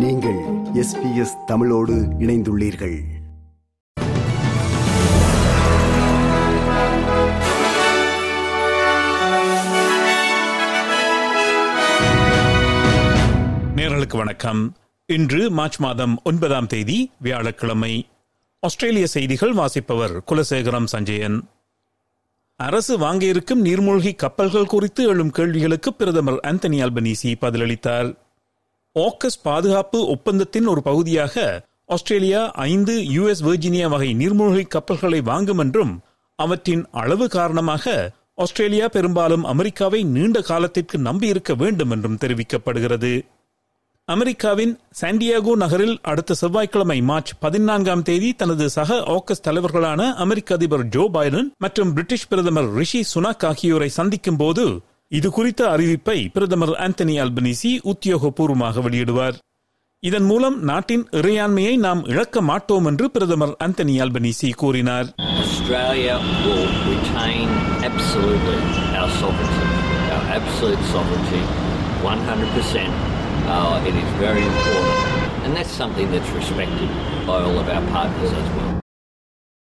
நீங்கள் எஸ்பிஎஸ் தமிழோடு இணைந்துள்ளீர்கள். நேர்களுக்கு வணக்கம். இன்று மார்ச் மாதம் ஒன்பதாம் தேதி வியாழக்கிழமை. ஆஸ்திரேலிய செய்திகள் வாசிப்பவர் குலசேகரம் சஞ்சயன். அரசு வாங்கியிருக்கும் நீர்மூழ்கி கப்பல்கள் குறித்து எழும் கேள்விகளுக்கு பிரதமர் ஆந்தனி அல்பனீசி பதிலளித்தார். ஆக்கஸ் பாதுகாப்பு ஒப்பந்தத்தின் ஒரு பகுதியாக ஆஸ்திரேலியா ஐந்து யுஎஸ் வெர்ஜினியா வகை நீர்மூழ்கி கப்பல்களை வாங்கும் என்றும் அவற்றின் அளவு காரணமாக ஆஸ்திரேலியா பெரும்பாலும் அமெரிக்காவை நீண்ட காலத்திற்கு நம்பியிருக்க வேண்டும் என்றும் தெரிவிக்கப்படுகிறது. அமெரிக்காவின் சாண்டியாகோ நகரில் அடுத்த செவ்வாய்க்கிழமை மார்ச் பதினான்காம் தேதி தனது சக ஆக்கஸ் தலைவர்களான அமெரிக்க அதிபர் ஜோ பைடன் மற்றும் பிரிட்டிஷ் பிரதமர் ரிஷி சுனாக் ஆகியோரை சந்திக்கும் போது இது குறித்த அறிவிப்பை பிரதமர் ஆந்தனி அல்பனிசி உத்தியோகபூர்வமாக வெளியிடுவார் இதன் மூலம் நாட்டின் இறையாண்மையை நாம் இழக்க மாட்டோம் என்று பிரதமர் ஆந்தனி அல்பனிசி கூறினார் Uh, it is very important, and that's something that's respected by all of our partners as well.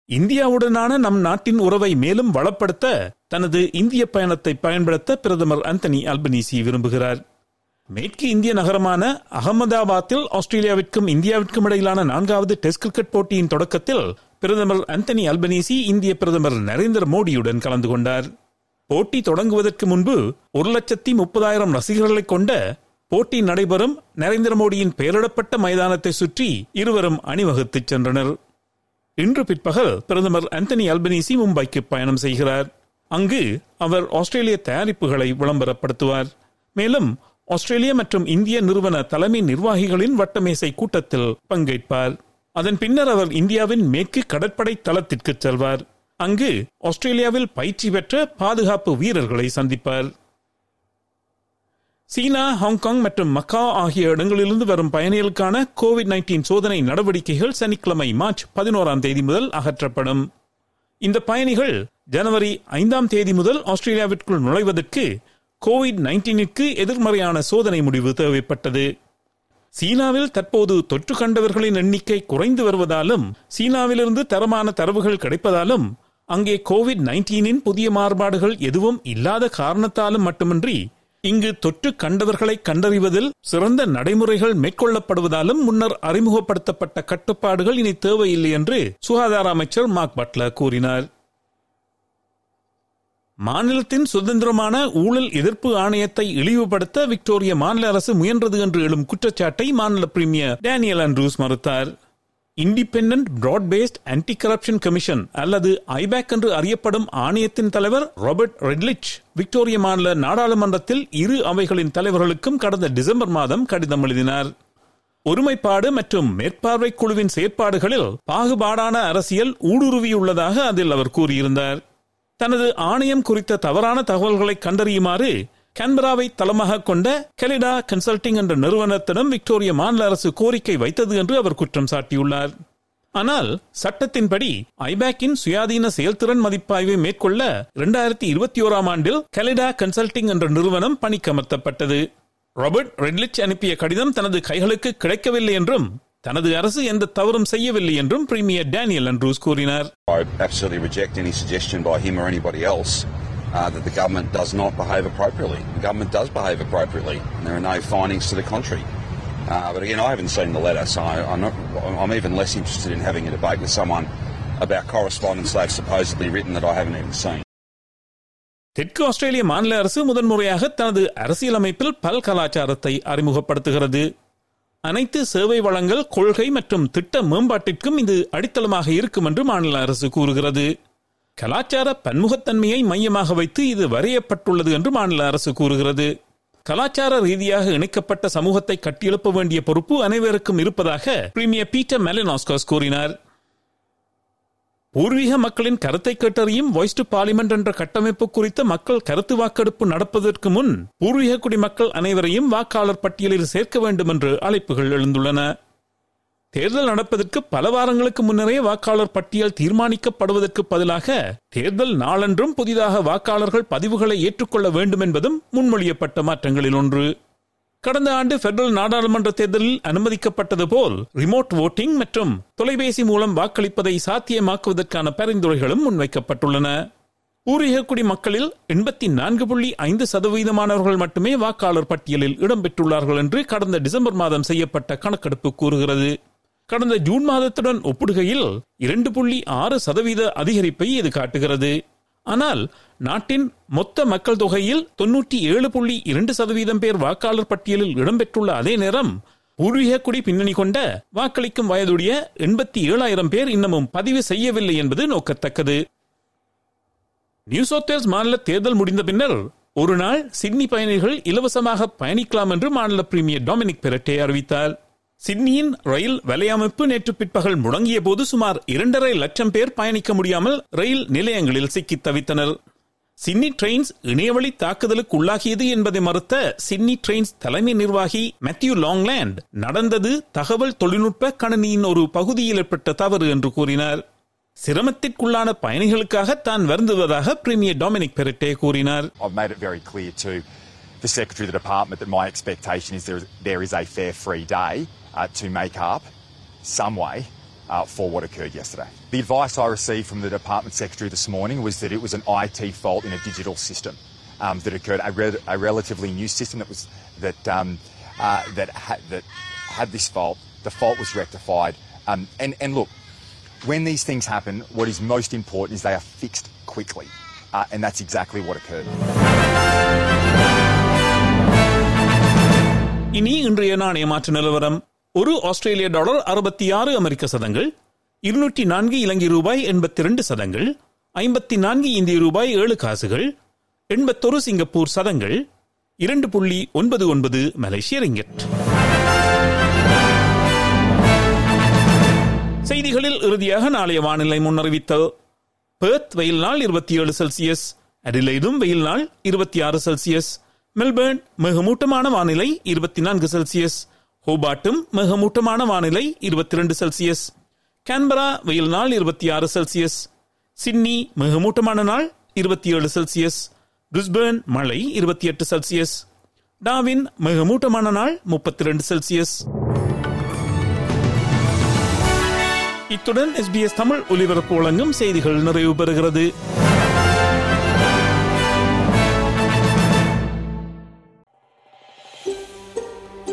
இந்தியாவுடனான நம் நாட்டின் உறவை மேலும் வளப்படுத்த தனது இந்திய பயணத்தை பயன்படுத்த பிரதமர் அந்தனி அல்பனீசி விரும்புகிறார். மேற்கு இந்திய நகரமான அகமதாபாத்தில் ஆஸ்திரேலியாவிற்கும் இந்தியாவிற்கும் இடையிலான நான்காவது டெஸ்ட் கிரிக்கெட் போட்டியின் தொடக்கத்தில் பிரதமர் அந்தனி அல்பனீசி இந்திய பிரதமர் நரேந்திர மோடியுடன் கலந்து கொண்டார். போட்டி தொடங்குவதற்கு முன்பு ஒரு லட்சத்தி முப்பதாயிரம் ரசிகர்களை கொண்ட போட்டி நடைபெறும் நரேந்திர மோடியின் பெயரிடப்பட்ட மைதானத்தை சுற்றி இருவரும் அணிவகுத்துச் சென்றனர். இன்று பிற்பகல் பிரதமர் அந்தனி அல்பனீசி மும்பைக்கு பயணம் செய்கிறார். அங்கு அவர் ஆஸ்திரேலிய தயாரிப்புகளை விளம்பரப்படுத்துவார். மேலும் ஆஸ்திரேலிய மற்றும் இந்திய நிறுவன தலைமை நிர்வாகிகளின் வட்டமேசை கூட்டத்தில் பங்கேற்பார். அதன் பின்னர் அவர் இந்தியாவின் மேற்கு கடற்படை தளத்திற்கு செல்வார். அங்கு ஆஸ்திரேலியாவில் பயிற்சி பெற்ற பாதுகாப்பு வீரர்களை சந்திப்பார். சீனா ஹாங்காங் மற்றும் மக்கா ஆகிய இடங்களிலிருந்து வரும் பயணிகளுக்கான கோவிட் நைன்டீன் சோதனை நடவடிக்கைகள் சனிக்கிழமை மார்ச் பதினோராம் தேதி முதல் அகற்றப்படும். இந்த பயணிகள் ஜனவரி ஐந்தாம் தேதி முதல் ஆஸ்திரேலியாவிற்குள் நுழைவதற்கு கோவிட் நைன்டீனுக்கு எதிர்மறையான சோதனை முடிவு தேவைப்பட்டது. சீனாவில் தற்போது தொற்று கண்டவர்களின் எண்ணிக்கை குறைந்து வருவதாலும் சீனாவிலிருந்து தரமான தரவுகள் கிடைப்பதாலும் அங்கே கோவிட் நைன்டீனின் புதிய மாறுபாடுகள் எதுவும் இல்லாத காரணத்தாலும் மட்டுமின்றி இங்கு தொற்று கண்டவர்களை கண்டறிவதில் சிறந்த நடைமுறைகள் மேற்கொள்ளப்படுவதாலும் முன்னர் அறிமுகப்படுத்தப்பட்ட கட்டுப்பாடுகள் இனி தேவையில்லை என்று சுகாதார அமைச்சர் மார்க் பட்லர் கூறினார். மாநிலத்தின் சுதந்திரமான ஊழல் எதிர்ப்பு ஆணையத்தை இழிவுபடுத்த விக்டோரிய மாநில அரசு முயன்றது என்று எழும் குற்றச்சாட்டை மாநில பிரீமியர் டேனியல் அண்ட்ரூஸ் மறுத்தார். Independent broad based anti corruption commission அல்லது ஐபேக் என்று அறியப்படும் ஆணையத்தின் தலைவர் ராபர்ட் ரெட்லிச் விக்டோரிய மாநில நாடாளுமன்றத்தில் இரு அவைகளின் தலைவர்களுக்கும் கடந்த டிசம்பர் மாதம் கடிதம் எழுதினார். ஒருமைப்பாடு மற்றும் மேற்பார்வை குழுவின் செயற்பாடுகளில் பாகுபாடான அரசியல் ஊடுருவியுள்ளதாக அதில் அவர் கூறியிருந்தார். தனது ஆணையம் குறித்த தவறான தகவல்களை கண்டறியுமாறு கேன்பராவை தளமாக கொண்ட கெலிடா கன்சல்டிங் என்ற நிறுவனத்திடம் விக்டோரிய மாநில அரசு கோரிக்கை வைத்தது என்று அவர் குற்றம் சாட்டியுள்ளார். ஆனால் சட்டத்தின்படி ஐபேக்கின் சுயாதீன செயல்திறன் மதிப்பாய்வை மேற்கொள்ள இரண்டாயிரத்தி இருபத்தி ஓராம் ஆண்டில் கெலிடா கன்சல்டிங் என்ற நிறுவனம் பணிக்கமர்த்தப்பட்டது. ராபர்ட் ரெட்லிச் அனுப்பிய கடிதம் தனது கைகளுக்கு கிடைக்கவில்லை என்றும் தனது அரசு எந்த தவறும் செய்யவில்லை என்றும் பிரீமியர் டேனியல் அண்ட்ரூஸ் கூறினார். Uh, that the government does not behave appropriately. The government does behave appropriately, and there are no findings to the contrary. Uh, but again, I haven't seen the letter, so I'm, not, I'm even less interested in having a debate with someone about correspondence they've supposedly written that I haven't even seen. தெற்கு ஆஸ்திரேலிய மாநில அரசு முதன்முறையாக தனது அரசியலமைப்பில் பல் கலாச்சாரத்தை அறிமுகப்படுத்துகிறது அனைத்து சேவை வளங்கள் கொள்கை மற்றும் திட்ட மேம்பாட்டிற்கும் இது அடித்தளமாக இருக்கும் என்று மாநில அரசு கூறுகிறது கலாச்சார பன்முகத்தன்மையை மையமாக வைத்து இது வரையப்பட்டுள்ளது என்று மாநில அரசு கூறுகிறது. கலாச்சார ரீதியாக இணைக்கப்பட்ட சமூகத்தை கட்டியெழுப்ப வேண்டிய பொறுப்பு அனைவருக்கும் இருப்பதாக பிரீமியர் பீட்டர் மெலனாஸ்காஸ் கூறினார். பூர்வீக மக்களின் கருத்தை கேட்டறியும் வாய்ஸ் டு பார்லிமெண்ட் என்ற கட்டமைப்பு குறித்த மக்கள் கருத்து வாக்கெடுப்பு நடப்பதற்கு முன் பூர்வீக குடிமக்கள் அனைவரையும் வாக்காளர் பட்டியலில் சேர்க்க வேண்டும் என்று அழைப்புகள் எழுந்துள்ளன. தேர்தல் நடப்பதற்கு பல வாரங்களுக்கு முன்னரே வாக்காளர் பட்டியல் தீர்மானிக்கப்படுவதற்கு பதிலாக தேர்தல் நாளன்றும் புதிதாக வாக்காளர்கள் பதிவுகளை ஏற்றுக்கொள்ள வேண்டும் என்பதும் முன்மொழியப்பட்ட மாற்றங்களில் ஒன்று. கடந்த ஆண்டு பெடரல் நாடாளுமன்ற தேர்தலில் அனுமதிக்கப்பட்டது போல் ரிமோட் ஓட்டிங் மற்றும் தொலைபேசி மூலம் வாக்களிப்பதை சாத்தியமாக்குவதற்கான பரிந்துரைகளும் முன்வைக்கப்பட்டுள்ளன. பூர்வீக மக்களில் எண்பத்தி நான்கு புள்ளி ஐந்து சதவீதமானவர்கள் மட்டுமே வாக்காளர் பட்டியலில் இடம்பெற்றுள்ளார்கள் என்று கடந்த டிசம்பர் மாதம் செய்யப்பட்ட கணக்கெடுப்பு கூறுகிறது. கடந்த ஜூன் மாதத்துடன் ஒப்பிடுகையில் இரண்டு புள்ளி ஆறு சதவீத அதிகரிப்பை இது காட்டுகிறது. ஆனால் நாட்டின் மொத்த மக்கள் தொகையில் தொன்னூற்றி ஏழு புள்ளி இரண்டு சதவீதம் பேர் வாக்காளர் பட்டியலில் இடம்பெற்றுள்ள அதே நேரம் பூர்வீக குடி பின்னணி கொண்ட வாக்களிக்கும் வயதுடைய எண்பத்தி ஏழாயிரம் பேர் இன்னமும் பதிவு செய்யவில்லை என்பது நோக்கத்தக்கது. நியூ சவுத்வேல்ஸ் மாநில தேர்தல் முடிந்த பின்னர் ஒரு நாள் சிட்னி பயணிகள் இலவசமாக பயணிக்கலாம் என்று மாநில பிரீமியர் டாமினிக் பெரட்டே அறிவித்தார். சிட்னியின் ரயில் வலையமைப்பு நேற்று பிற்பகல் முடங்கிய போது சுமார் இரண்டரை லட்சம் பேர் பயணிக்க முடியாமல் ரயில் நிலையங்களில் சிக்கித் தவித்தனர். சிட்னி ட்ரெயின்ஸ் இணையவழி தாக்குதலுக்கு உள்ளாகியது என்பதை மறுத்த சிட்னி ட்ரெயின்ஸ் தலைமை நிர்வாகி மேத்யூ லாங்லேண்ட் நடந்தது தகவல் தொழில்நுட்ப கணினியின் ஒரு பகுதியில் ஏற்பட்ட தவறு என்று கூறினார். சிரமத்திற்குள்ளான பயணிகளுக்காக தான் வருந்துவதாக பிரீமியர் டாமினிக் பெரிட்டே கூறினார். The Secretary of the Department that my expectation is there, there is a fair free day uh, to make up some way uh, for what occurred yesterday. The advice I received from the Department Secretary this morning was that it was an IT fault in a digital system um, that occurred, a, re- a relatively new system that was that um, uh, that had that had this fault. The fault was rectified, um, and and look, when these things happen, what is most important is they are fixed quickly, uh, and that's exactly what occurred. இனி இன்றைய நாணய மாற்று நிலவரம். ஒரு ஆஸ்திரேலிய dollar அறுபத்தி ஆறு அமெரிக்க சதங்கள் இருநூற்றி நான்கு இலங்கை ரூபாய் எண்பத்தி ரெண்டு சதங்கள் ஐம்பத்தி நான்கு இந்திய ரூபாய் ஏழு காசுகள் எண்பத்தொரு சிங்கப்பூர் சதங்கள் இரண்டு புள்ளி ஒன்பது ஒன்பது மலேசிய ரிங்கெட். செய்திகளில் இறுதியாக நாளைய வானிலை முன்னறிவித்த பெர்த் வெயில் நாள் இருபத்தி ஏழு செல்சியஸ் அடிலைடும் வெயில் நாள் இருபத்தி ஆறு செல்சியஸ் மெல்பர்ன் மிகமூட்டமான வானிலை இருபத்தி நான்கு செல்சியஸ். ஹோபாட்டும் மிகமூட்டமான வானிலை இருபத்தி ரெண்டு செல்சியஸ். கேன்பரா வெயில் நாள் இருபத்தி ஆறு செல்சியஸ். சிட்னி மிகமூட்டமான நாள் இருபத்தி ஏழு செல்சியஸ். பிரிஸ்பேர்ன் மழை இருபத்தி எட்டு செல்சியஸ். டாவின் மிகமூட்டமான நாள் முப்பத்தி ரெண்டு செல்சியஸ். இத்துடன் எஸ்பிஎஸ் தமிழ் ஒலிபரப்பு வழங்கும் செய்திகள் நிறைவு பெறுகிறது.